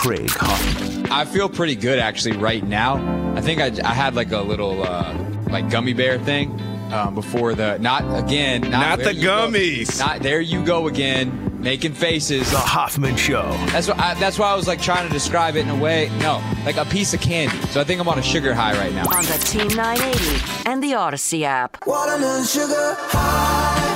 Craig Hoffman. I feel pretty good actually right now. I think I, I had like a little uh, like gummy bear thing um, before the not again not, Not the you go. gummies. not there you go again making faces. The Hoffman Show. That's what I, that's why I was like trying to describe it in a way. No, like a piece of candy. So I think I'm on a sugar high right now. on the Team 980 and the Audacy app. Watermelon sugar high.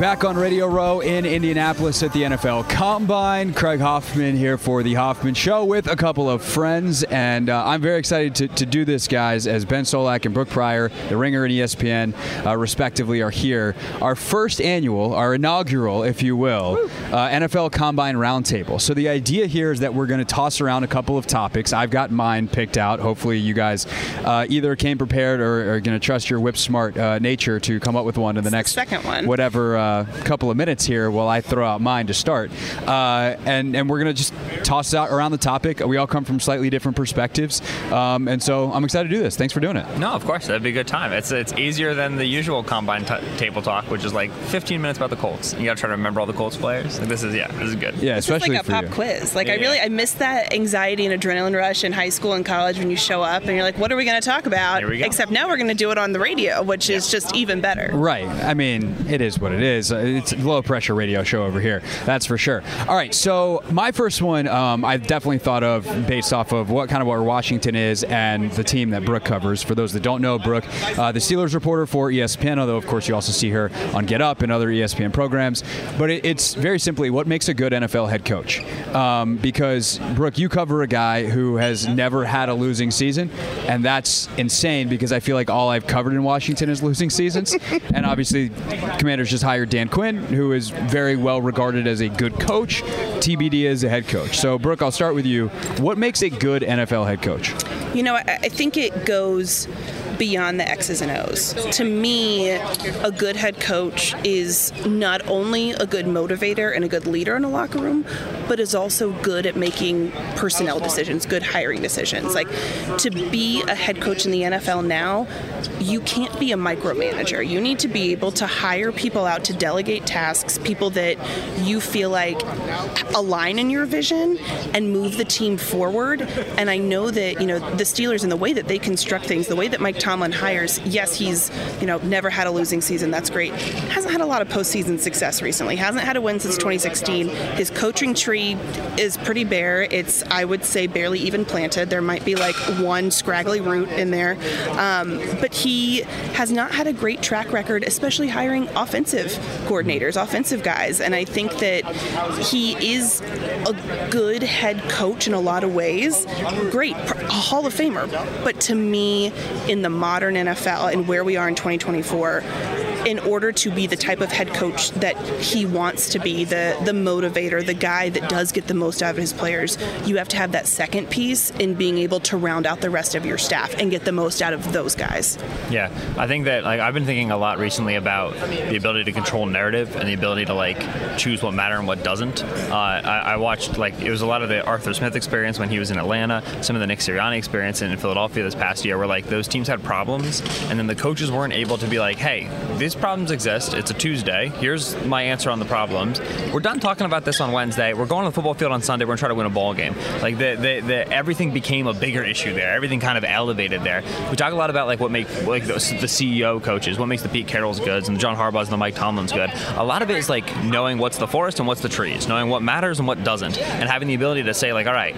Back on Radio Row in Indianapolis at the NFL Combine. Craig Hoffman here for the Hoffman Show with a couple of friends. And uh, I'm very excited to, to do this, guys, as Ben Solak and Brooke Pryor, The Ringer and ESPN, uh, respectively, are here. Our first annual, our inaugural, if you will, uh, NFL Combine Roundtable. So the idea here is that we're going to toss around a couple of topics. I've got mine picked out. Hopefully, you guys uh, either came prepared or are going to trust your whip smart uh, nature to come up with one in the next second one. whatever uh, couple of minutes here while I throw out mine to start. Uh, and, and we're going to just toss out around the topic. We all come from slightly different perspectives. Um, and so I'm excited to do this. Thanks for doing it. No, of course, that'd be a good time. It's it's easier than the usual combine t- table talk, which is like 15 minutes about the Colts. You got to try to remember all the Colts players. Like, this is yeah, this is good. Yeah, It's especially like a for pop you. quiz. Like I Yeah. really, I miss that anxiety and adrenaline rush in high school and college when you show up and you're like, "What are we going to talk about?" Here we go. Except now we're going to do it on the radio, which is just even better. Right. I mean, it is what it is. Uh, It's a low pressure radio show over here. That's for sure. All right. So my first one, um, I've definitely thought of based off of what kind of where Washington is and the team that Brooke covers. For those that don't know, Brooke, uh, the Steelers reporter for ESPN. Although of course you also see her on Get Up and other ESPN programs. But it, it's very simply what makes a good NFL head coach. Um, because Brooke, you cover a guy who has never had a losing season, and that's insane because I feel like all I've covered in Washington is losing seasons. and obviously, Commanders just hired Dan Quinn, who is very well regarded as a good coach. TBD as a head coach. So, Brooke, I'll start with you. What makes a good NFL head coach? You know, I, I think it goes beyond the X's and O's. To me, a good head coach is not only a good motivator and a good leader in a locker room, but is also good at making personnel decisions, good hiring decisions. Like to be a head coach in the NFL now, you can't be a micromanager. You need to be able to hire people out to delegate tasks, people that you feel like align in your vision and move the team forward. And I know that, you know, the Steelers and the way that they construct things, the way that Mike Tomlin hires, yes, he's, you know, never had a losing season. That's great. Hasn't had a lot of postseason success recently. Hasn't had a win since 2016. His coaching tree is pretty bare. It's, I would say, barely even planted. There might be like one scraggly root in there. Um, but he has not had a great track record, especially hiring offensive coordinators, offensive guys. And I think that he is a good head coach in a lot of ways. Great, a Hall of Famer. But to me, in the modern NFL and where we are in 2024, in order to be the type of head coach that he wants to be, the the motivator, the guy that does get the most out of his players, you have to have that second piece in being able to round out the rest of your staff and get the most out of those guys. Yeah, I think that like I've been thinking a lot recently about the ability to control narrative and the ability to like choose what matter and what doesn't. Uh, I, I watched like it was a lot of the Arthur Smith experience when he was in Atlanta, some of the Nick Sirianni experience in Philadelphia this past year, where like those teams had problems and then the coaches weren't able to be like, hey, these problems exist. It's a Tuesday. Here's my answer on the problems. We're done talking about this on Wednesday. We're going to the football field on Sunday. We're gonna try to win a ball game. Like the, the, the everything became a bigger issue there. Everything kind of elevated there. We talk a lot about like what make like the, the CEO coaches, what makes the Pete Carrolls good and the John Harbaugh's and the Mike Tomlins good. A lot of it is like knowing what's the forest and what's the trees, knowing what matters and what doesn't, and having the ability to say like, all right,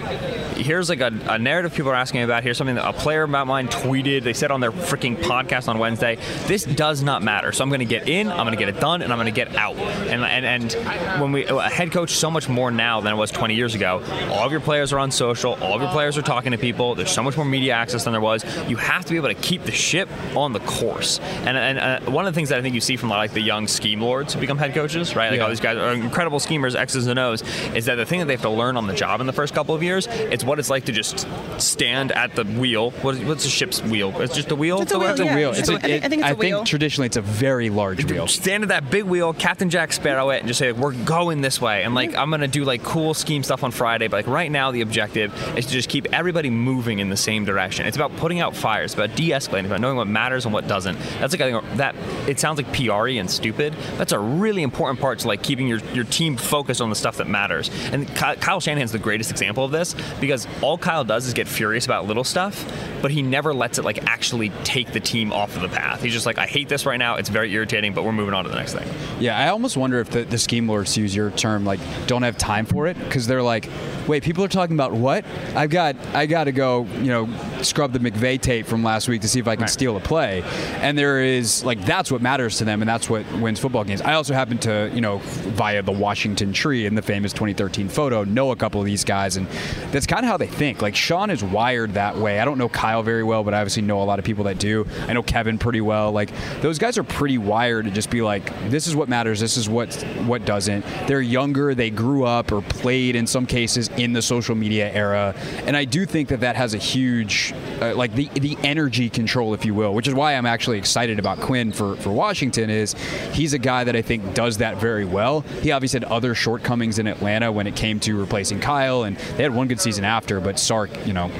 here's like a, a narrative people are asking about. Here's something that a player about mine tweeted. They said on their freaking podcast on Wednesday. This does not matter. So I'm going to get in. I'm going to get it done, and I'm going to get out. And and and when we a head coach so much more now than it was 20 years ago. All of your players are on social. All of your players are talking to people. There's so much more media access than there was. You have to be able to keep the ship on the course. And and uh, one of the things that I think you see from like the young scheme lords who become head coaches, right? Like all these guys are incredible schemers, X's and O's. Is that the thing that they have to learn on the job in the first couple of years? It's what it's like to just stand at the wheel. What, what's the ship's wheel? It's just a wheel. It's a wheel, It's a yeah. wheel. It's It's a- a- I think- I think it's a I think traditionally it's a very very large wheel. stand at that big wheel, Captain Jack Sparrow it, and just say like, we're going this way. And like I'm gonna do like cool scheme stuff on Friday, but like right now the objective is to just keep everybody moving in the same direction. It's about putting out fires, about de-escalating, about knowing what matters and what doesn't. That's like I think that it sounds like PR and stupid. That's a really important part to like keeping your, your team focused on the stuff that matters. And Ky- Kyle Shanahan's the greatest example of this because all Kyle does is get furious about little stuff, but he never lets it like actually take the team off of the path. He's just like, I hate this right now. It's very irritating, but we're moving on to the next thing. Yeah, I almost wonder if the, the scheme lords, to use your term, like don't have time for it because they're like, wait, people are talking about what? I've got, I got to go, you know, scrub the McVay tape from last week to see if I can Right. steal a play. And there is like that's what matters to them, and that's what wins football games. I also happen to, you know, via the Washington tree in the famous 2013 photo, know a couple of these guys, and that's kind of how they think. Like Sean is wired that way. I don't know Kyle very well, but I obviously know a lot of people that do. I know Kevin pretty well. Like those guys are pretty wired to just be like, this is what matters. This is what what doesn't. They're younger. They grew up or played in some cases in the social media era, and I do think that that has a huge, uh, like the the energy control, if you will, which is why I'm actually excited about Quinn for for Washington. Is he's a guy that I think does that very well. He obviously had other shortcomings in Atlanta when it came to replacing Kyle, and they had one good season after, but Sark, you know,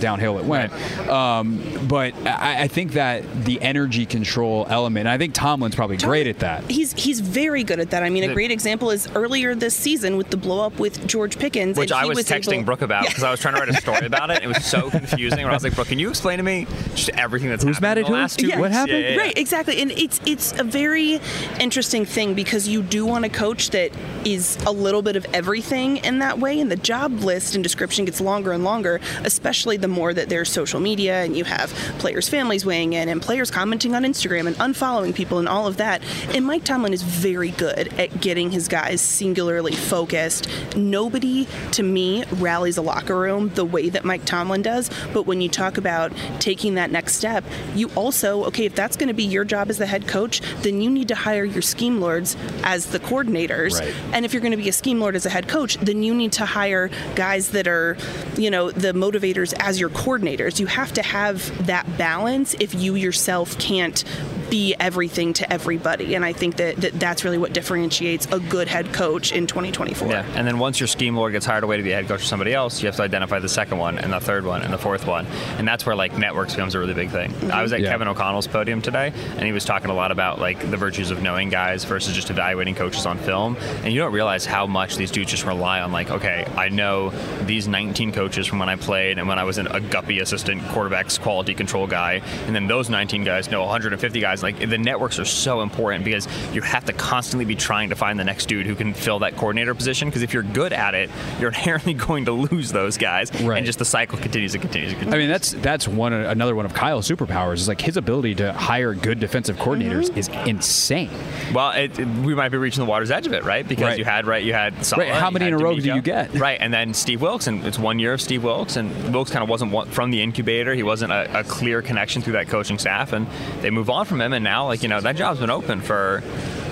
downhill it went. Um, but I, I think that the energy control element, I think Tomlin's probably great at that. He's he's very good at that. I mean, a great example is earlier this season with the blow up with George Pickens, Which and I he was, texting able- Brooke about Yeah. because I was trying to write a story about it. It was so confusing. Where I was like, Brooke, can you explain to me just everything that's Who's happened mad in at the who? last two Yeah. What happened? Yeah, yeah, yeah. Right, exactly. And it's it's a very interesting thing because you do want a coach that is a little bit of everything in that way and the job list and description gets longer and longer, especially the more that there's social media and you have players' families weighing in and players commenting on Instagram and unfollowing people and all of that. And Mike Tomlin is very good at getting his guys singularly focused. Nobody to me rallies a locker room the way that Mike Tomlin does, but when you talk about taking that next step, you also, okay, if that's going to be your job as the head coach, then you need to hire your scheme lords as the coordinators. Right. And if you're going to be a scheme lord as a head coach, then you need to hire guys that are, you know, the motivators as your coordinators. You have to have that balance if you yourself can't be everything to everybody. And I think that, that that's really what differentiates a good head coach in 2024. Yeah, and then once your scheme lord gets hired away to be a head coach for somebody else, you have to identify the second one, and the third one, and the fourth one, and that's where like networks becomes a really big thing. Mm-hmm. I was at Yeah. Kevin O'Connell's podium today, and he was talking a lot about like the virtues of knowing guys versus just evaluating coaches on film, and you don't realize how much these dudes just rely on like, okay, I know these 19 coaches from when I played and when I was an, a guppy assistant quarterbacks quality control guy, and then those 19 guys know 150 guys. Like the networks are so important because you have to constantly be trying to find the next dude who can fill that coordinator position. Because if you're good at it, you're inherently going to lose those guys, Right. and just the cycle continues and continues and continues. I mean, that's that's one another one of Kyle's superpowers is like his ability to hire good defensive coordinators mm-hmm. is insane. Well, it, it- we might be reaching the water's edge of it, right? Because Right. you had right, you had Saleh, Right, how many in a row DeMeco. do you get? Right, and then Steve Wilks, and it's one year of Steve Wilks, and Wilks kind of wasn't from the incubator. He wasn't a, a clear connection through that coaching staff, and they move on from him, and now like you know that job's been open for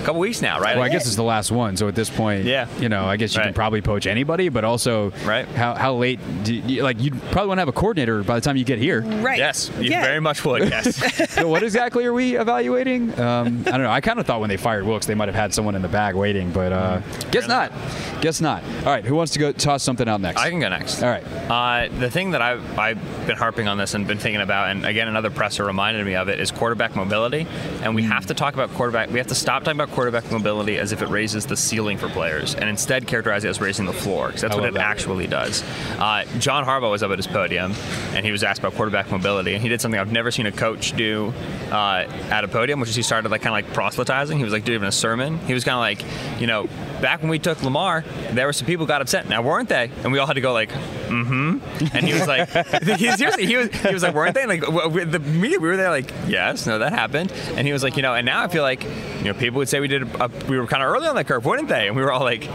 couple weeks now, right? Well, I guess it's the last one, so at this point, Yeah. you know, I guess you can probably poach anybody, but also, Right. How how late? Do you, like you probably want to have a coordinator by the time you get here. Right. yes, you Yeah. very much would. Yes. so what exactly are we evaluating? Um, I don't know. I kind of thought when they fired Wilks, they might have had someone in the bag waiting, but uh, guess not. Guess not. All right, who wants to go toss something out next? I can go next. All right. Uh, the thing that I've, I've been harping on this and been thinking about, and again, another presser reminded me of it, is quarterback mobility. And we have to talk about quarterback. We have to stop talking about quarterback mobility as if it raises the ceiling for players, and instead characterize it as raising the floor, because that's I what it that. actually does. Uh, John Harbaugh was up at his podium, and he was asked about quarterback mobility, and he did something I've never seen a coach do uh, at a podium, which is he started like kind of like proselytizing. He was like doing a sermon. He was kind of like, you know, back when we took Lamar, there were some people got upset. Now weren't they? And we all had to go like, mm-hmm. And he was like, he, he was, he was like, weren't they? Like w- w- the media, we were there like, yes, no, that happened. And he was like, you know, and now I feel like you know, people would say we did. A, we were kind of early on that curve, wouldn't they? And we were all like,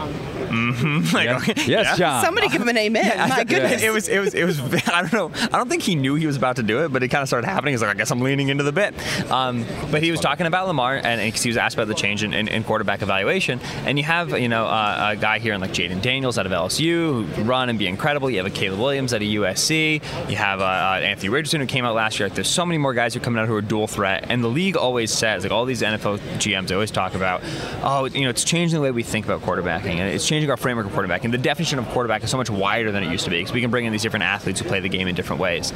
mm-hmm. like Yeah. okay, Yes, yeah. John. Somebody give him an amen. My goodness. It was, it was, it was. I don't know. I don't think he knew he was about to do it, but it kind of started happening. He's like, I guess I'm leaning into the bit. Um, but he was talking about Lamar, and, and 'cause he was asked about the change in, in, in quarterback evaluation. And you have, you know, uh, a guy here in like Jayden Daniels out of LSU who run and be incredible. You have a Caleb Williams out of USC. You have uh, uh, Anthony Richardson who came out last year. Like, there's so many more guys who are coming out who are dual threat, and the league always says, like all these NFL GMs always talk about, oh, you know, it's changing the way we think about quarterbacking, and it's changing our framework of quarterback, and The definition of quarterback is so much wider than it used to be because we can bring in these different athletes who play the game in different ways.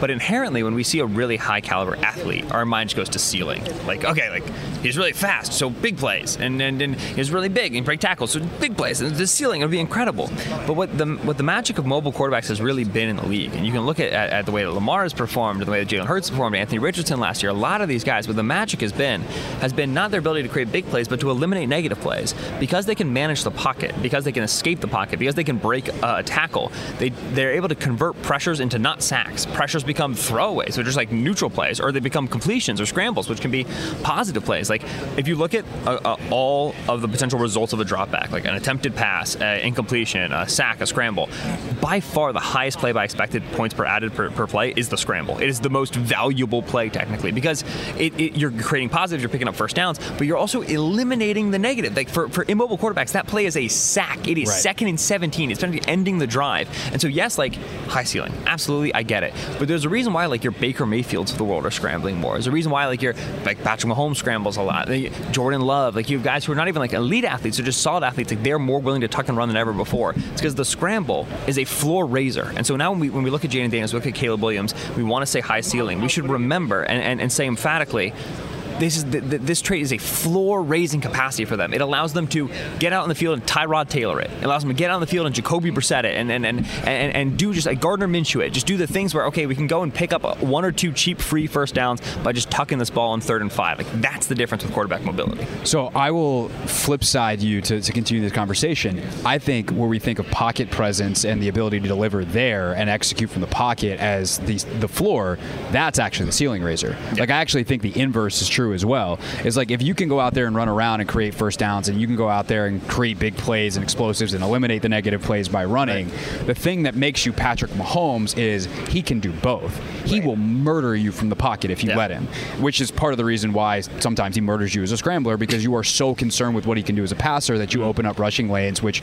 But inherently, when we see a really high caliber athlete, our mind just goes to ceiling. Like, okay, like he's really fast, so big plays, and and, and he's really big and break tackles, so big plays, and the ceiling it'll be incredible. But what the what the magic of mobile quarterbacks has really been in the league, and you can look at, at, at the way that Lamar has performed, and the way that Jalen Hurts performed, Anthony Richardson last year, a lot of these guys, what the magic has been, has been not their ability to create big plays, but to eliminate negative plays because they can manage the pocket, because they can escape the pocket, because they can break uh, a tackle. They they're able to convert pressures into not sacks. Pressures become throwaways, which are just like neutral plays, or they become completions or scrambles, which can be positive plays. Like if you look at uh, uh, all of the potential results of a dropback, like an attempted pass, uh, incompletion, a sack, a scramble, by far the highest play by expected points per added per, per play is the scramble. It is the most valuable play technically because it, it, you're creating positives, you're picking up first downs, but you're also eliminating the negative. Like for, for immobile quarterbacks, that play is a sack. It is Right. second and 17. It's going to be ending the drive. And so yes, like high ceiling, absolutely, I get it. But there's a reason why like your Baker Mayfields of the world are scrambling more. There's a reason why like your like Patrick Mahomes scrambles a lot. Like, Jordan Love, like you have guys who are not even like elite athletes, they're just solid athletes. Like they're more willing to tuck and run than ever before. It's because the scramble is a floor raiser. And so now when we when we look at Jayden Daniels, we look at Caleb Williams, we want to say high ceiling. We should remember and, and, and say emphatically this is th- th- this trait is a floor raising capacity for them. It allows them to get out in the field and Tyrod Taylor it. It allows them to get out in the field and Jacoby Brissett it, and and, and, and and do just like Gardner Minshew it. Just do the things where okay, we can go and pick up one or two cheap free first downs by just tucking this ball in third and five. Like that's the difference with quarterback mobility. So I will flip side you to, to continue this conversation. I think where we think of pocket presence and the ability to deliver there and execute from the pocket as the the floor, that's actually the ceiling raiser. Like I actually think the inverse is true as well. Is like if you can go out there and run around and create first downs and you can go out there and create big plays and explosives and eliminate the negative plays by running, the thing that makes you Patrick Mahomes is he can do both. He will murder you from the pocket if you Yeah. let him, which is part of the reason why sometimes he murders you as a scrambler because you are so concerned with what he can do as a passer that you mm-hmm. open up rushing lanes, which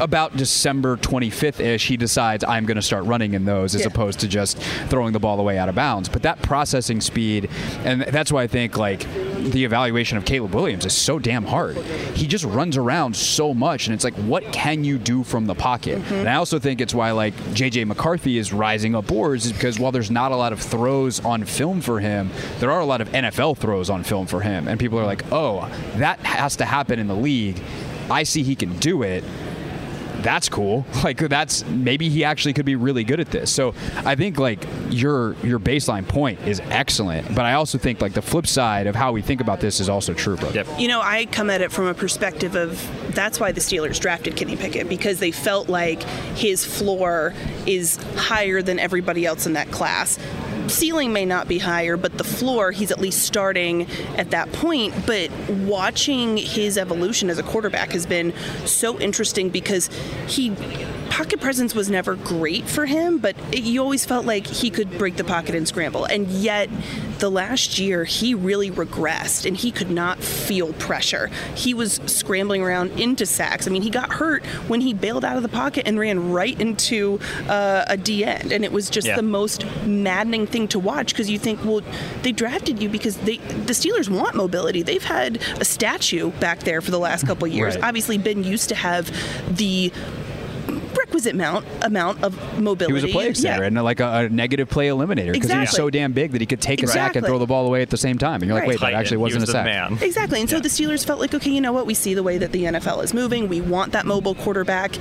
about December 25th ish, he decides I'm going to start running in those as Yeah. opposed to just throwing the ball away out of bounds. But that processing speed, and that's why I think like the evaluation of Caleb Williams is so damn hard. He just runs around so much, and it's like, what can you do from the pocket? Mm-hmm. And I also think it's why like JJ McCarthy is rising up boards, is because while there's not a lot of throws on film for him, there are a lot of NFL throws on film for him, and people are like, oh, that has to happen in the league. I see he can do it that's cool. Like that's maybe he actually could be really good at this. So I think like your your baseline point is excellent, but I also think like the flip side of how we think about this is also true, bro. Yep. You know, I come at it from a perspective of that's why the Steelers drafted Kenny Pickett because they felt like his floor is higher than everybody else in that class. Ceiling may not be higher, but the floor, he's at least starting at that point. But watching his evolution as a quarterback has been so interesting because he pocket presence was never great for him, but it, you always felt like he could break the pocket and scramble. And yet, the last year, he really regressed and he could not feel pressure. He was scrambling around into sacks. I mean, he got hurt when he bailed out of the pocket and ran right into uh, a D end. And it was just Yeah. the most maddening thing to watch because you think, well, they drafted you because they the Steelers want mobility. They've had a statue back there for the last couple years. Right. Obviously, been used to have the requisite amount amount of mobility. He was a play extender Yeah. and like a, a negative play eliminator because he was so damn big that he could take a sack and throw the ball away at the same time. And you're like, Right. wait, that actually wasn't was a sack. man. Exactly. And so the Steelers felt like, okay, you know what? We see the way that the NFL is moving. We want that mobile quarterback.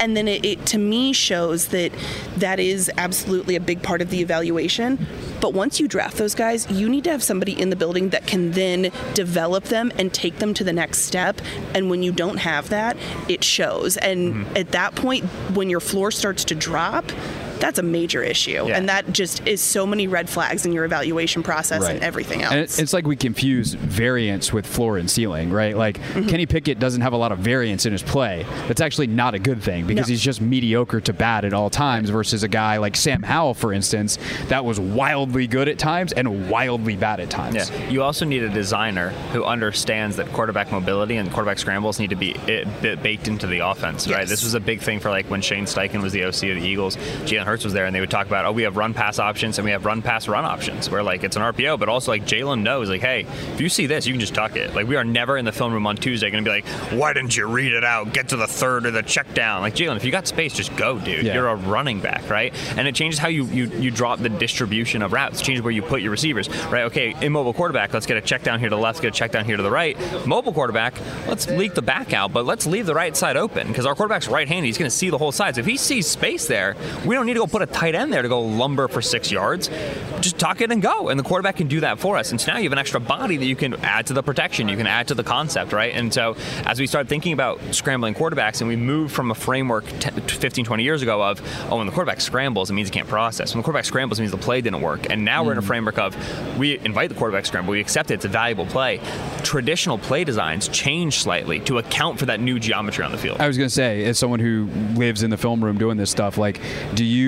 And then it, it to me shows that that is absolutely a big part of the evaluation. But once you draft those guys, you need to have somebody in the building that can then develop them and take them to the next step. And when you don't have that, it shows. And Mm-hmm. at that point, when your floor starts to drop, that's a major issue, Yeah. and that just is so many red flags in your evaluation process and everything else. And it's like we confuse variance with floor and ceiling, right? Like Mm-hmm. Kenny Pickett doesn't have a lot of variance in his play. That's actually not a good thing because No. he's just mediocre to bad at all times versus a guy like Sam Howell, for instance, that was wildly good at times and wildly bad at times. Yeah. You also need a designer who understands that quarterback mobility and quarterback scrambles need to be it, b- baked into the offense, right? This was a big thing for like when Shane Steichen was the OC of the Eagles. Jalen Hurts was there, and they would talk about, oh, we have run pass options and we have run pass run options, where like it's an RPO, but also like Jalen knows, like, hey, if you see this, you can just tuck it. Like we are never in the film room on Tuesday going to be like, why didn't you read it out? Get to the third or the check down. Like Jalen, if you got space, just go, dude. Yeah. You're a running back, right? And it changes how you, you you drop the distribution of routes. It changes where you put your receivers, right? Okay, immobile quarterback, let's get a check down here to the left, get a check down here to the right. Mobile quarterback, let's leak the back out, but let's leave the right side open because our quarterback's right-handed. He's going to see the whole side. So if he sees space there, we don't need to go put a tight end there to go lumber for six yards. Just tuck it and go, and the quarterback can do that for us. And so now you have an extra body that you can add to the protection. You can add to the concept, right? And so as we start thinking about scrambling quarterbacks, and we move from a framework 10, 15, 20 years ago of, oh, when the quarterback scrambles, it means he can't process. When the quarterback scrambles, it means the play didn't work. And now we're in a mm. framework of, we invite the quarterback scramble, we accept it, it's a valuable play. Traditional play designs change slightly to account for that new geometry on the field. I was going to say, as someone who lives in the film room doing this stuff, like, do you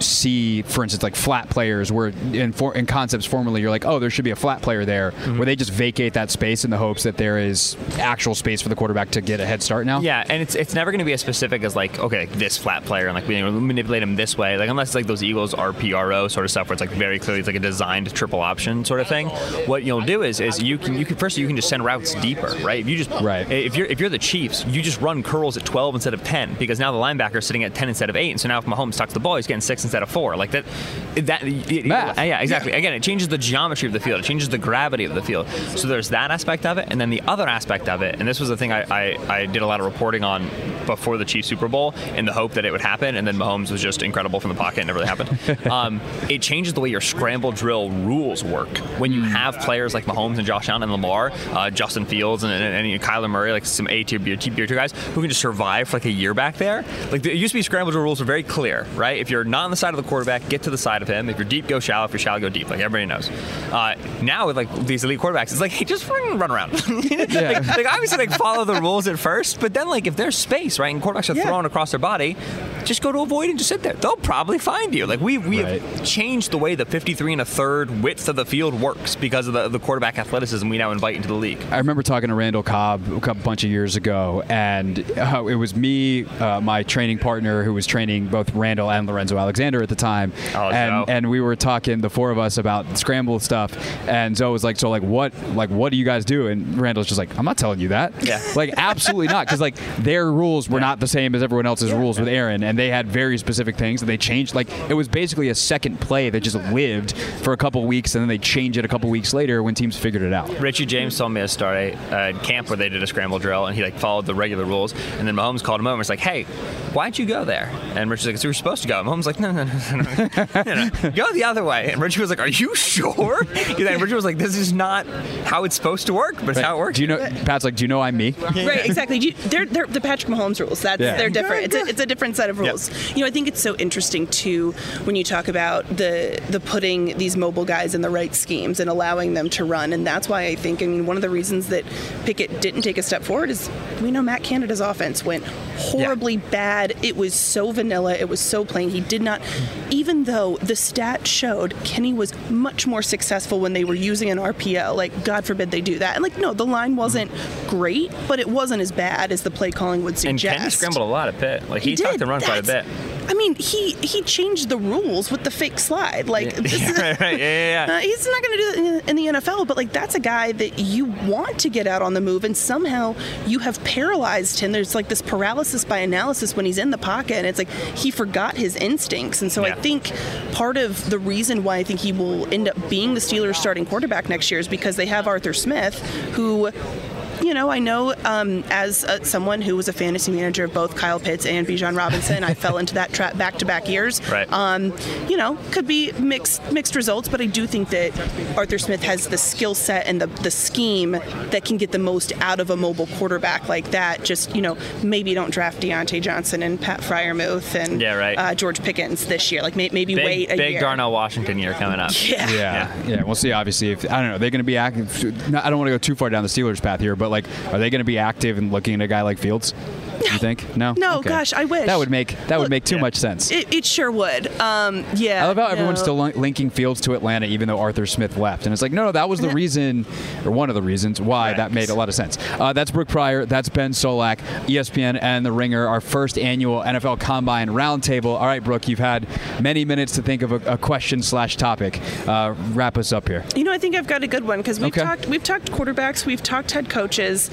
see, for instance, like flat players where in, for, in concepts formally you're like, oh, there should be a flat player there, Mm-hmm. where they just vacate that space in the hopes that there is actual space for the quarterback to get a head start now? Yeah, and it's it's never going to be as specific as like okay, like this flat player and like we manipulate him this way. Like unless like those Eagles RPRO sort of stuff where it's like very clearly it's like a designed triple option sort of thing. What you'll do is is you can you can first you can just send routes deeper, right? If you just Right. if you're if you're the Chiefs, you just run curls at 12 instead of 10 because now the linebacker is sitting at 10 instead of 8, and so now if Mahomes tucks the ball, he's getting six instead of four. Like that, that Math. yeah, exactly. Again, it changes the geometry of the field. It changes the gravity of the field. So there's that aspect of it, and then the other aspect of it, and this was the thing I, I, I did a lot of reporting on before the Chiefs Super Bowl in the hope that it would happen, and then Mahomes was just incredible from the pocket, and it never really happened. um, it changes the way your scramble drill rules work when you have players like Mahomes and Josh Allen and Lamar, uh, Justin Fields, and, and, and Kyler Murray, like some A tier, B tier B tier guys who can just survive for like a year back there. Like it used to be scramble drill rules were very clear, right? If you're not on the side of the quarterback, get to the side of him. If you're deep, go shallow. If you're shallow, go deep. Like everybody knows. Uh, now with like these elite quarterbacks, it's like hey, just run, around. like, like obviously like follow the rules at first, but then like if there's space, right, and quarterbacks are Yeah. thrown across their body, just go to avoid void and just sit there. They'll probably find you. Like we we Right. have changed the way the 53 and a third width of the field works because of the, the quarterback athleticism we now invite into the league. I remember talking to Randall Cobb a couple bunch of years ago, and uh, it was me, uh, my training partner, who was training both Randall and Lorenzo Alexander at the time, Oh, and and we were talking, the four of us, about scramble stuff, and Zoe was like, "So like what, like what do you guys do?" And Randall's just like, "I'm not telling you that, Yeah. like absolutely not, because like their rules were not the same as everyone else's rules with Aaron, and they had very specific things, and they changed. Like it was basically a second play that just lived for a couple weeks, and then they change it a couple weeks later when teams figured it out. Richie James told me a story uh, at camp where they did a scramble drill and he like followed the regular rules. And then Mahomes called him over and was like, "Hey, why'd you go there?" And Richie's like, "So we were supposed to go." And Mahomes like, "No, no, no, no, no, no, no. go the other way." And Richie was like, "Are you sure?" And Richie was like, "This is not how it's supposed to work, but it's how it works." Do you know? Pat's like, do you know I'm me? Right, exactly. You- They're, they're the Patrick Mahomes rules. That's Yeah. they're different. It's a, it's a different set of rules. You know, I think it's so interesting too when you talk about the the putting these mobile guys in the right schemes and allowing them to run. And that's why I think. I mean, one of the reasons that Pickett didn't take a step forward is we know Matt Canada's offense went horribly bad. It was so vanilla. It was so plain. He did not, even though the stat showed Kenny was much more successful when they were using an RPO. Like, God forbid they do that. And like, no, the line wasn't great, but it wasn't as bad as the play calling would suggest. and. Kenny scrambled a lot of pit. Like he, did. talked and run quite a bit. I mean, he he changed the rules with the fake slide. Like, this is- right, right, yeah, yeah, yeah. uh, he's not going to do that in the, in the NFL, but like that's a guy that you want to get out on the move, and somehow you have paralyzed him. There's like this paralysis by analysis when he's in the pocket, and it's like he forgot his instincts. And so I think part of the reason why I think he will end up being the Steelers' starting quarterback next year is because they have Arthur Smith, who you know, I know um, as uh, someone who was a fantasy manager of both Kyle Pitts and Bijan Robinson, I fell into that trap back-to-back years. Right. Um, you know, could be mixed mixed results, but I do think that Arthur Smith has the skill set and the the scheme that can get the most out of a mobile quarterback like that. Just you know, maybe don't draft Diontae Johnson and Pat Freiermuth and Yeah, right. uh, George Pickens this year. Like may, maybe Big, wait a big year. Darnell Washington year coming up. Yeah. Yeah, yeah, We'll see. Obviously, if I don't know, they're going to be active. I don't want to go too far down the Steelers' path here, but like, are they going to be active and looking at a guy like Fields? You think? No. No, Okay. gosh, I wish. That would make that would make too yeah. much sense. It, it sure would. Um, yeah. I love how everyone's still lin- linking Fields to Atlanta, even though Arthur Smith left. And it's like, no, no, that was the reason, or one of the reasons why Right. that made a lot of sense. Uh, that's Brooke Pryor. That's Ben Solak, ESPN and The Ringer, our first annual NFL Combine Roundtable. All right, Brooke, you've had many minutes to think of a, a question slash topic. Uh, wrap us up here. You know, I think I've got a good one because we've Okay. talked we've talked quarterbacks, we've talked head coaches.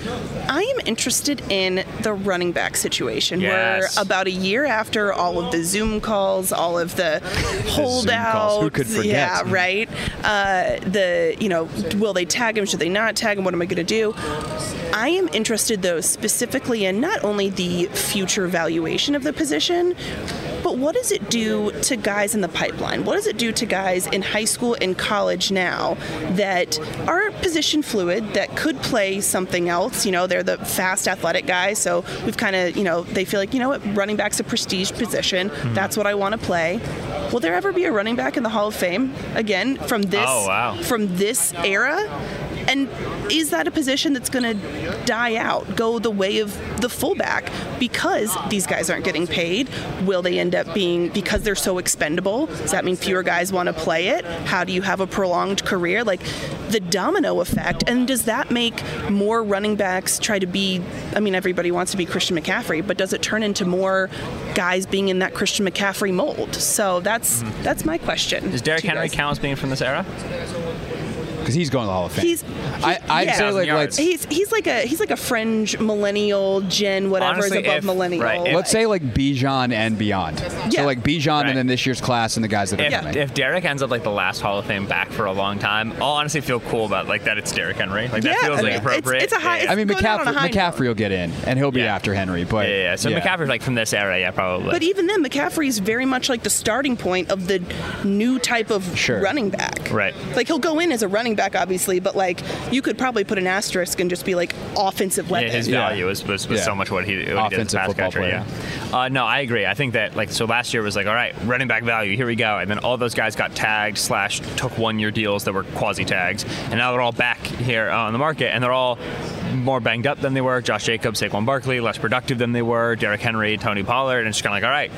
I am interested in the running back situation Yes. where about a year after all of the Zoom calls, all of the holdouts, calls. Who could forget? yeah, right. Uh, the you know, will they tag him? Should they not tag him? What am I going to do? I am interested though specifically in not only the future valuation of the position, but what does it do to guys in the pipeline? What does it do to guys in high school and college now that are position fluid, that could play something else? You know, they're the fast athletic guys, so we've kind of, you know, they feel like, you know what, running back's a prestige position. Mm-hmm. That's what I want to play. Will there ever be a running back in the Hall of Fame again from this Oh, wow. from this era? And is that a position that's going to die out, go the way of the fullback because these guys aren't getting paid? Will they end up being because they're so expendable? Does that mean fewer guys want to play it? How do you have a prolonged career? Like the domino effect. And does that make more running backs try to be? I mean, everybody wants to be Christian McCaffrey, but does it turn into more guys being in that Christian McCaffrey mold? So that's mm-hmm. that's my question. Does Derrick Henry guys. count as being from this era? Because he's going to the Hall of Fame. He's I, I'd yeah. say like 1,000 yards. let's He's he's like a he's like a fringe millennial gen whatever Honestly, is above if- millennial. right, if- let's say like Bijan and beyond. Yeah. So like Bijan Right. and then this year's class and the guys that are If, coming. if Derrick ends up like the last Hall of Fame back for a long time, I'll honestly feel cool about like that. It's Derrick Henry. Like that Yeah, feels I like mean, it's- appropriate. it's a high- Yeah. I mean, going out on a McCaffrey, high note. McCaffrey will get in, and he'll be Yeah. after Henry. But yeah, yeah, yeah. So McCaffrey's like from this era, yeah, probably. But even then, McCaffrey's very much like the starting point of the new type of Sure. running back. Right. Like he'll go in as a running back, obviously, but like you could probably put an asterisk and just be like offensive Yeah, weapon. his Yeah. value was, was, was Yeah. so much what he, what he did as a Offensive pass football catcher. player. Yeah. Uh, no, I agree. I think that like so last year was like all right, running back value. Here we go, and then all those guys got tagged slash took one year deals that were quasi tags, and now they're all back here uh, on the market, and they're all more banged up than they were. Josh Jacobs, Saquon Barkley, less productive than they were. Derrick Henry, Tony Pollard, and it's kind of like all right.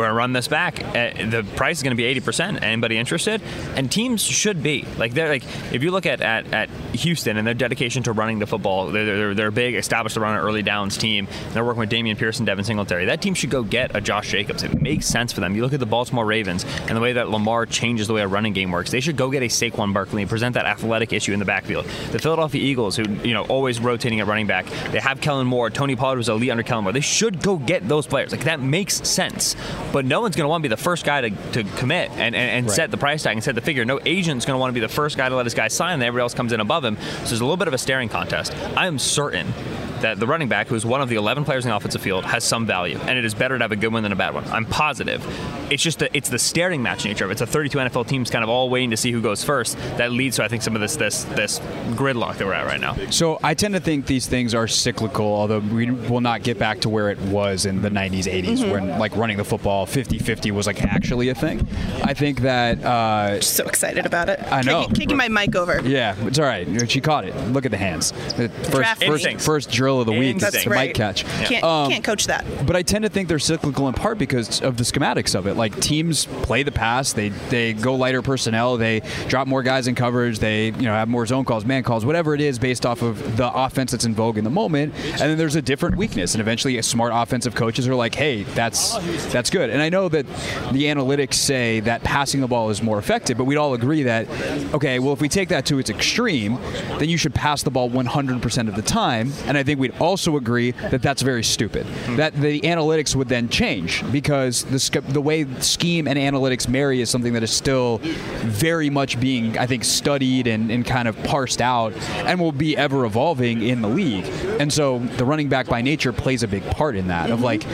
We're gonna run this back. Uh, the price is gonna be 80%. Anybody interested? And teams should be like they're like if you look at, at, at Houston and their dedication to running the football, they're, they're, they're big, established to run an early downs team. They're working with Damian Pearson, Devin Singletary. That team should go get a Josh Jacobs. It makes sense for them. You look at the Baltimore Ravens and the way that Lamar changes the way a running game works. They should go get a Saquon Barkley and present that athletic issue in the backfield. The Philadelphia Eagles, who you know always rotating at running back, they have Kellen Moore. Tony Pollard was elite under Kellen Moore. They should go get those players. Like that makes sense. But no one's going to want to be the first guy to, to commit and, and, and Right. set the price tag and set the figure. No agent's going to want to be the first guy to let his guy sign, and everybody else comes in above him. So there's a little bit of a staring contest. I am certain that the running back, who is one of the 11 players in the offensive field, has some value, and it is better to have a good one than a bad one. I'm positive. It's just the, it's the staring match nature of it. It's a 32 NFL teams kind of all waiting to see who goes first. That leads to I think some of this this this gridlock that we're at right now. So I tend to think these things are cyclical, although we will not get back to where it was in the 90s, 80s, when like running the football 50-50 was like actually a thing. I think that uh, so excited about it. I know. Kicking, kicking my mic over. yeah, it's all right. She caught it. Look at the hands. The First, first, first drill of the week. That's Instincts. the That's mic right. catch. Can't Um, can't coach that. But I tend to think they're cyclical in part because of the schematics of it. Like teams play the pass, they they go lighter personnel, they drop more guys in coverage, they you know have more zone calls, man calls, whatever it is, based off of the offense that's in vogue in the moment. And then there's a different weakness, and eventually, smart offensive coaches are like, hey, that's that's good. And I know that the analytics say that passing the ball is more effective, but we'd all agree that okay, well, if we take that to its extreme, then you should pass the ball 100% of the time. And I think we'd also agree that that's very stupid. Hmm. That the analytics would then change because the the way scheme and analytics marry is something that is still very much being, I think, studied and, and kind of parsed out and will be ever evolving in the league. And so the running back by nature plays a big part in that. Of like,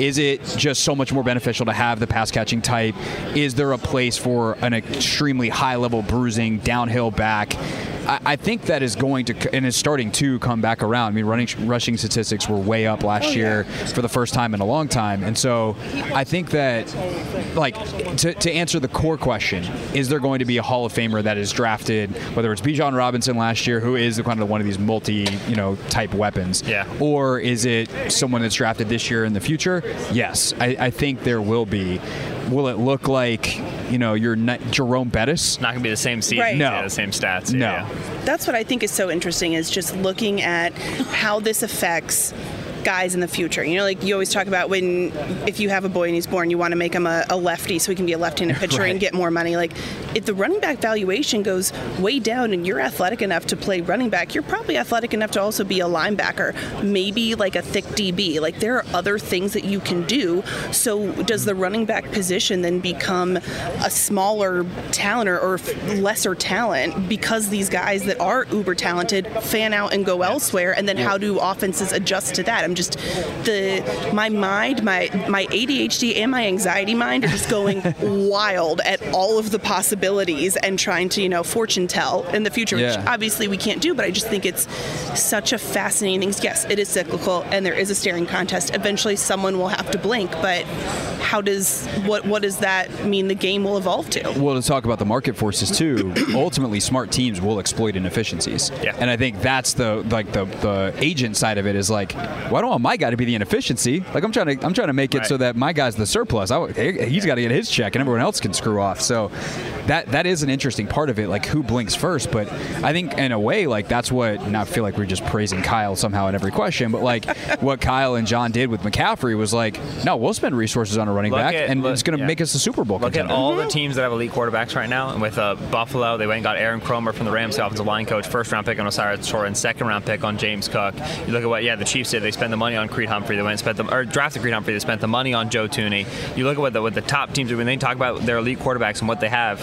is it just so much more beneficial to have the pass catching type? Is there a place for an extremely high level bruising downhill back? I, I think that is going to and is starting to come back around. I mean, running rushing statistics were way up last oh, year for the first time in a long time, and so I think that like to, to answer the core question, is there going to be a Hall of Famer that is drafted, whether it's Bijan Robinson last year, who is kind of one of these multi you know type weapons, Yeah. or is it someone that's drafted this year in the future? Yes, I, I think there will be. Will it look like you know your ni- Jerome Bettis? Not gonna be the same season, Right. yeah, No. the same stats. No. Yeah. That's what I think is so interesting is just looking at how this affects guys in the future. You know, like you always talk about when if you have a boy and he's born, you want to make him a, a lefty so he can be a left-handed pitcher Right. and get more money. Like if the running back valuation goes way down and you're athletic enough to play running back, you're probably athletic enough to also be a linebacker, maybe like a thick DB. Like there are other things that you can do. So does the running back position then become a smaller talent or, or lesser talent because these guys that are uber talented fan out and go elsewhere? And then how do offenses adjust to that? I'm just the my mind, my my ADHD and my anxiety mind are just going wild at all of the possibilities and trying to you know fortune tell in the future, Yeah. which obviously we can't do. But I just think it's such a fascinating thing. Yes, it is cyclical and there is a staring contest. Eventually, someone will have to blink. But how does what what does that mean? The game will evolve to. Well, to talk about the market forces too, ultimately smart teams will exploit inefficiencies. Yeah. And I think that's the like the the agent side of it is like, well, I don't want my guy to be the inefficiency. Like I'm trying to I'm trying to make it Right. so that my guy's the surplus. I, he's got to get his check and everyone else can screw off. So that that is an interesting part of it, like who blinks first. But I think in a way, like that's what. And I feel like we're just praising Kyle somehow in every question, but like what Kyle and John did with McCaffrey was like, no, we'll spend resources on a running Look back, at- and look- it's going to yeah. make us a Super Bowl Look contender. at all the teams that have elite quarterbacks right now. And with uh, Buffalo, they went and got Aaron Kromer from the Rams, the offensive line coach, first round pick on O'Cyrus Torrence, second round pick on James Cook. You look at what, yeah, the Chiefs did. They spent the money on Creed Humphrey. They went and spent the, or drafted Creed Humphrey. They spent the money on Joe Thuney. You look at what the, what the top teams when they talk about their elite quarterbacks and what they have.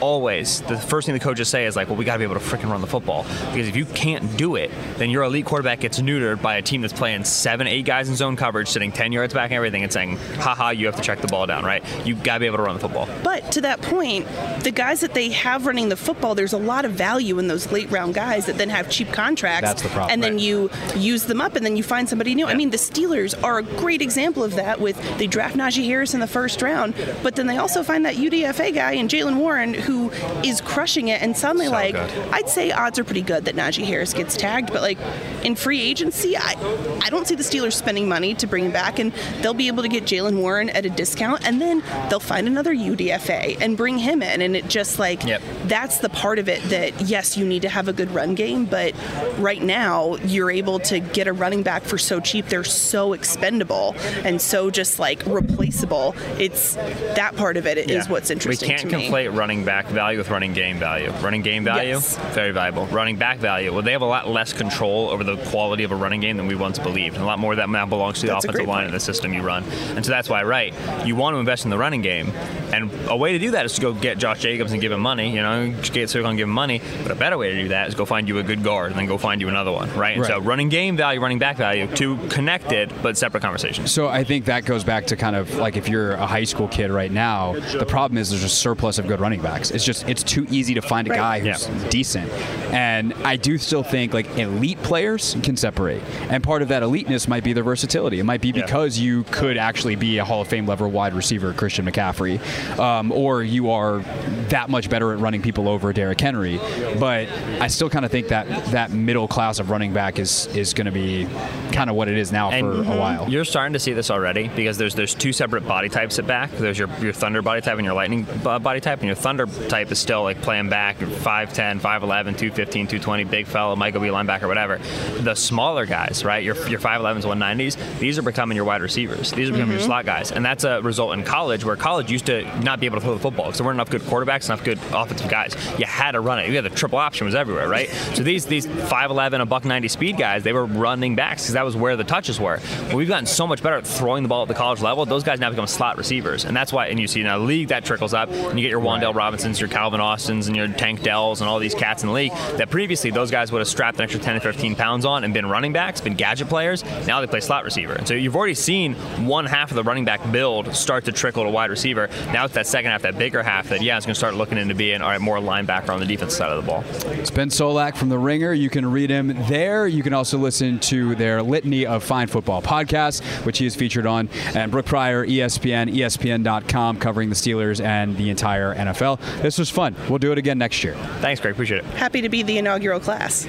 Always, the first thing the coaches say is like, well, we got to be able to freaking run the football because if you can't do it, then your elite quarterback gets neutered by a team that's playing seven, eight guys in zone coverage, sitting ten yards back and everything, and saying, haha, you have to check the ball down, right? You got to be able to run the football. But to that point, the guys that they have running the football, there's a lot of value in those late round guys that then have cheap contracts. That's the problem. And then Right. you use them up and then you find somebody new. I mean, the Steelers are a great example of that with they draft Najee Harris in the first round, but then they also find that UDFA guy in Jaylen Warren who is crushing it and suddenly So like good. I'd say odds are pretty good that Najee Harris gets tagged, but like in free agency, I I don't see the Steelers spending money to bring him back, and they'll be able to get Jaylen Warren at a discount, and then they'll find another UDFA and bring him in, and it just like Yep. that's the part of it that yes, you need to have a good run game, but right now you're able to get a running back for so cheap, they're so expendable and so just like replaceable. It's that part of it is Yeah. what's interesting We can't conflate running back value with running game value. Running game value, Yes. very valuable. Running back value, well, they have a lot less control over the quality of a running game than we once believed. And a lot more of that now belongs to the That's offensive line and the system you run. And so that's why, right, you want to invest in the running game. And a way to do that is to go get Josh Jacobs and give him money. You know, get Circle and give him money. But a better way to do that is go find you a good guard and then go find you another one, right? And so running game value, running back value, two connected but separate conversations. So I think that goes back to kind of like if you're a high school kid right now, the problem is there's a surplus of good running backs. It's just it's too easy to find a guy who's Yeah. decent. And I do still think like elite players can separate. And part of that eliteness might be their versatility. It might be Yeah. because you could actually be a Hall of Fame level wide receiver, Christian McCaffrey, um, or you are that much better at running people over, Derrick Henry. But I still kind of think that that middle class of running back is is going to be kind of what it is now And for a while. You're starting to see this already because there's there's two separate body types at back. There's your, your thunder body type and your lightning body type, and your thunder type is still like playing back 5'10, 5'11, 215, 220, big fellow, might go be a linebacker, whatever. The smaller guys, right? Your, your 5'11s, 190s, these are becoming your wide receivers. These are becoming your mm-hmm. slot guys. And that's a result in college where college used to not be able to throw the football because there weren't enough good quarterbacks, enough good offensive guys. You had to run it. You had the triple option was everywhere, right? So these these 5'11, a buck 90 speed guys, they were running backs because that was where the touches were. But we've gotten so much better at throwing the ball at the college level. Those guys now become slot receivers, and that's why. And you see in a league that trickles up, and you get your Wan'Dale Robinsons, your Calvin Austins, and your Tank Dells, and all these cats in the league. That previously those guys would have strapped an extra 10 to 15 pounds on and been running backs, been gadget players. Now they play slot receiver, and so you've already seen one half of the running back build start to trickle to wide receiver. Now it's that second half, that bigger half, that yeah, is going to start looking into being all right, more linebacker on the defense side of the ball. It's Ben Solak from The Ringer. You can read him there. You can also listen to their Litany of Fine Football podcast, which he is featured on, and Brooke Pryor, ESPN, ESPN.com, covering the Steelers and the entire NFL. This was fun. We'll do it again next year. Thanks, Greg. Appreciate it. Happy to be the inaugural class.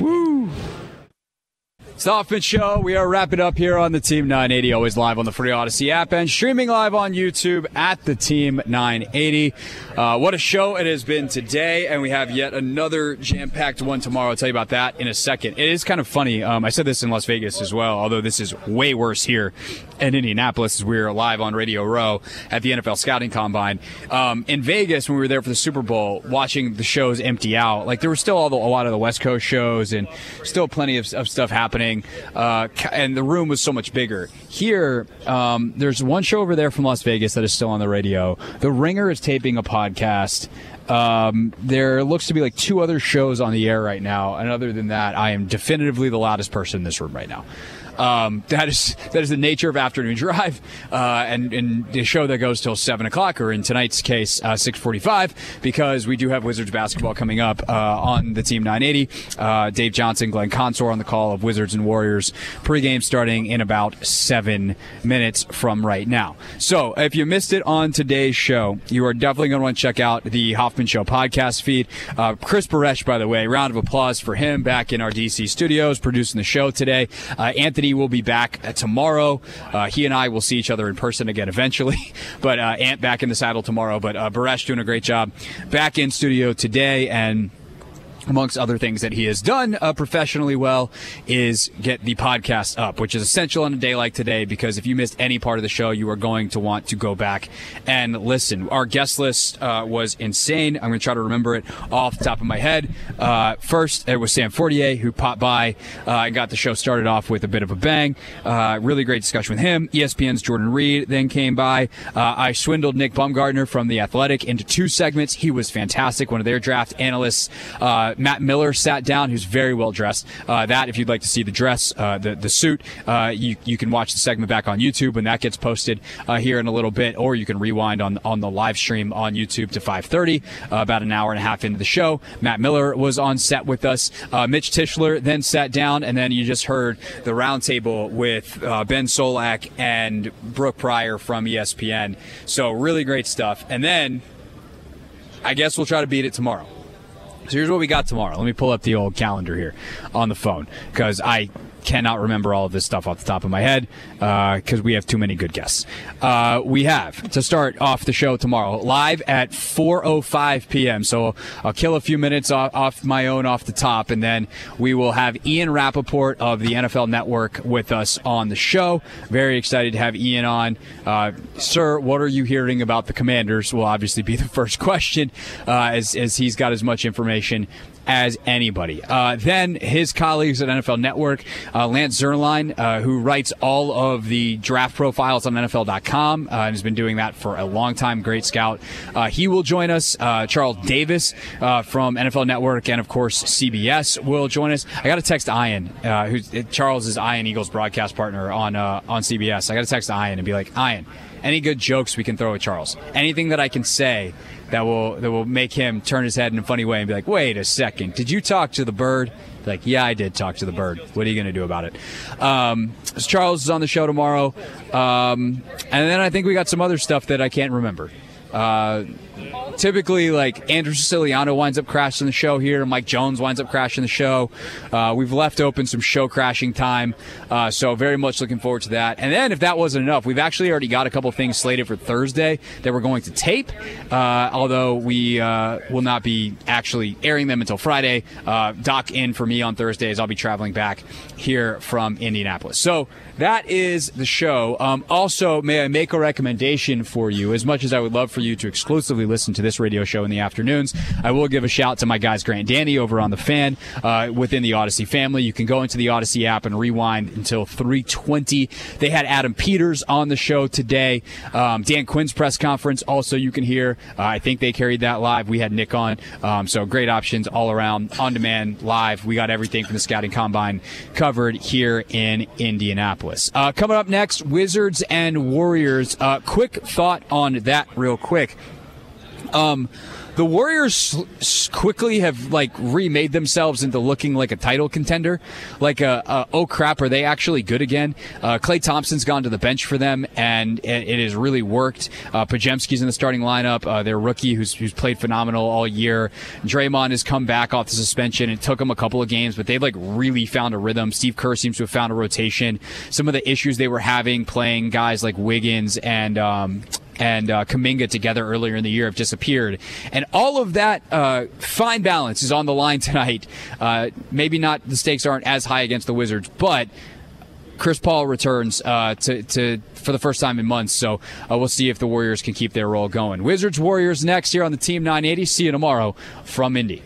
It's the Hoffman Show. We are wrapping up here on the Team 980, always live on the Free Audacy app and streaming live on YouTube at the Team 980. Uh, what a show it has been today, and we have yet another jam-packed one tomorrow. I'll tell you about that in a second. It is kind of funny. Um, I said this in Las Vegas as well, although this is way worse here in Indianapolis as we're live on Radio Row at the NFL Scouting Combine. Um, in Vegas, when we were there for the Super Bowl, watching the shows empty out, like there were still the, a lot of the West Coast shows and still plenty of, of stuff happening. Uh, and the room was so much bigger. Here, um, there's one show over there from Las Vegas that is still on the radio. The Ringer is taping a podcast. Um, there looks to be like two other shows on the air right now, and other than that, I am definitively the loudest person in this room right now. Um, that is that is the nature of afternoon drive, uh, and and the show that goes till seven o'clock, or in tonight's case, uh, six forty-five, because we do have Wizards basketball coming up uh, on the Team 980. Uh, Dave Johnson, Glenn Consor on the call of Wizards and Warriors pregame starting in about seven minutes from right now. So if you missed it on today's show, you are definitely going to want to check out the Hoffman Show podcast feed. Uh, Chris Baresh, by the way, round of applause for him back in our DC studios producing the show today. Uh, Anthony will be back uh, tomorrow. Uh, he and I will see each other in person again eventually. but uh, Ant back in the saddle tomorrow. But uh, Baresh doing a great job back in studio today and amongst other things that he has done uh, professionally well is get the podcast up which is essential on a day like today because if you missed any part of the show you are going to want to go back and listen. Our guest list uh, was insane. I'm going to try to remember it off the top of my head. Uh, first it was sam fortier who popped by uh, and got the show started off with a bit of a bang. Uh, really great discussion with him. Espn's jordan Reid then came by. Uh, i swindled nick Baumgardner from the athletic into two segments. He was fantastic one of their draft analysts Matt Miller sat down, who's very well dressed. Uh, that, if you'd like to see the dress, uh, the the suit, uh, you you can watch the segment back on YouTube when that gets posted uh, here in a little bit, or you can rewind on on the live stream on YouTube to 5:30, uh, about an hour and a half into the show. Matt Miller was on set with us. Uh, Mitch Tischler then sat down, and then you just heard the roundtable with uh, Ben Solak and Brooke Pryor from ESPN. So really great stuff. And then I guess we'll try to beat it tomorrow. So here's what we got tomorrow. Let me pull up the old calendar here on the phone because I cannot remember all of this stuff off the top of my head because we have too many good guests. Uh, we have to start off the show tomorrow live at 4:05 p.m. So I'll kill a few minutes off, off my own off the top, and then we will have Ian Rapoport of the NFL Network with us on the show. Very excited to have Ian on, uh, sir. What are you hearing about the Commanders? Will obviously be the first question, uh, as as he's got as much information as anybody. Uh, then his colleagues at NFL Network, uh, Lance Zierlein, uh, who writes all of the draft profiles on NFL.com uh, and has been doing that for a long time. Great scout. Uh, he will join us. Uh, Charles Davis uh, from NFL Network and of course CBS will join us. I got to text Ian, uh, who's Charles is Ian Eagle's broadcast partner on uh, on CBS. I got to text Ian and be like, Ian, any good jokes we can throw at Charles? Anything that I can say that will that will make him turn his head in a funny way and be like, "Wait a second, did you talk to the bird?" Like, yeah, I did talk to the bird. What are you going to do about it? Um, Charles is on the show tomorrow, um, and then I think we got some other stuff that I can't remember. Uh, typically like Andrew Siciliano winds up crashing the show here. Mike Jones winds up crashing the show. Uh, we've left open some show crashing time, uh, so very much looking forward to that. And then if that wasn't enough, we've actually already got a couple things slated for Thursday that we're going to tape. Uh, although we uh, will not be actually airing them until Friday. Uh, dock in for me on Thursdays. I'll be traveling back here from Indianapolis. So that is the show. Um, also, may I make a recommendation for you? As much as I would love for you to exclusively listen to this radio show in the afternoons, I will give a shout to my guys Grant Danny over on the fan uh, within the Audacy family. You can go into the Audacy app and rewind until 3:20. They had Adam Peters on the show today. Um, Dan Quinn's press conference also you can hear. Uh, I think they carried that live. We had Nick on, um, so great options all around on demand live. We got everything from the scouting combine covered here in Indianapolis. Uh, coming up next, Wizards and Warriors. Uh, quick thought on that, real quick. Um, the Warriors quickly have like remade themselves into looking like a title contender. Like, uh, uh, oh crap, are they actually good again? Uh, Klay Thompson's gone to the bench for them, and it, it has really worked. Uh, Podziemski's in the starting lineup. Uh, their rookie, who's, who's played phenomenal all year. Draymond has come back off the suspension. It took him a couple of games, but they've like really found a rhythm. Steve Kerr seems to have found a rotation. Some of the issues they were having playing guys like Wiggins and um, and uh, Kuminga together earlier in the year have disappeared. And all of that uh, fine balance is on the line tonight. Uh, maybe not the stakes aren't as high against the Wizards, but Chris Paul returns uh, to, to for the first time in months. So uh, we'll see if the Warriors can keep their roll going. Wizards Warriors next here on the Team 980. See you tomorrow from Indy.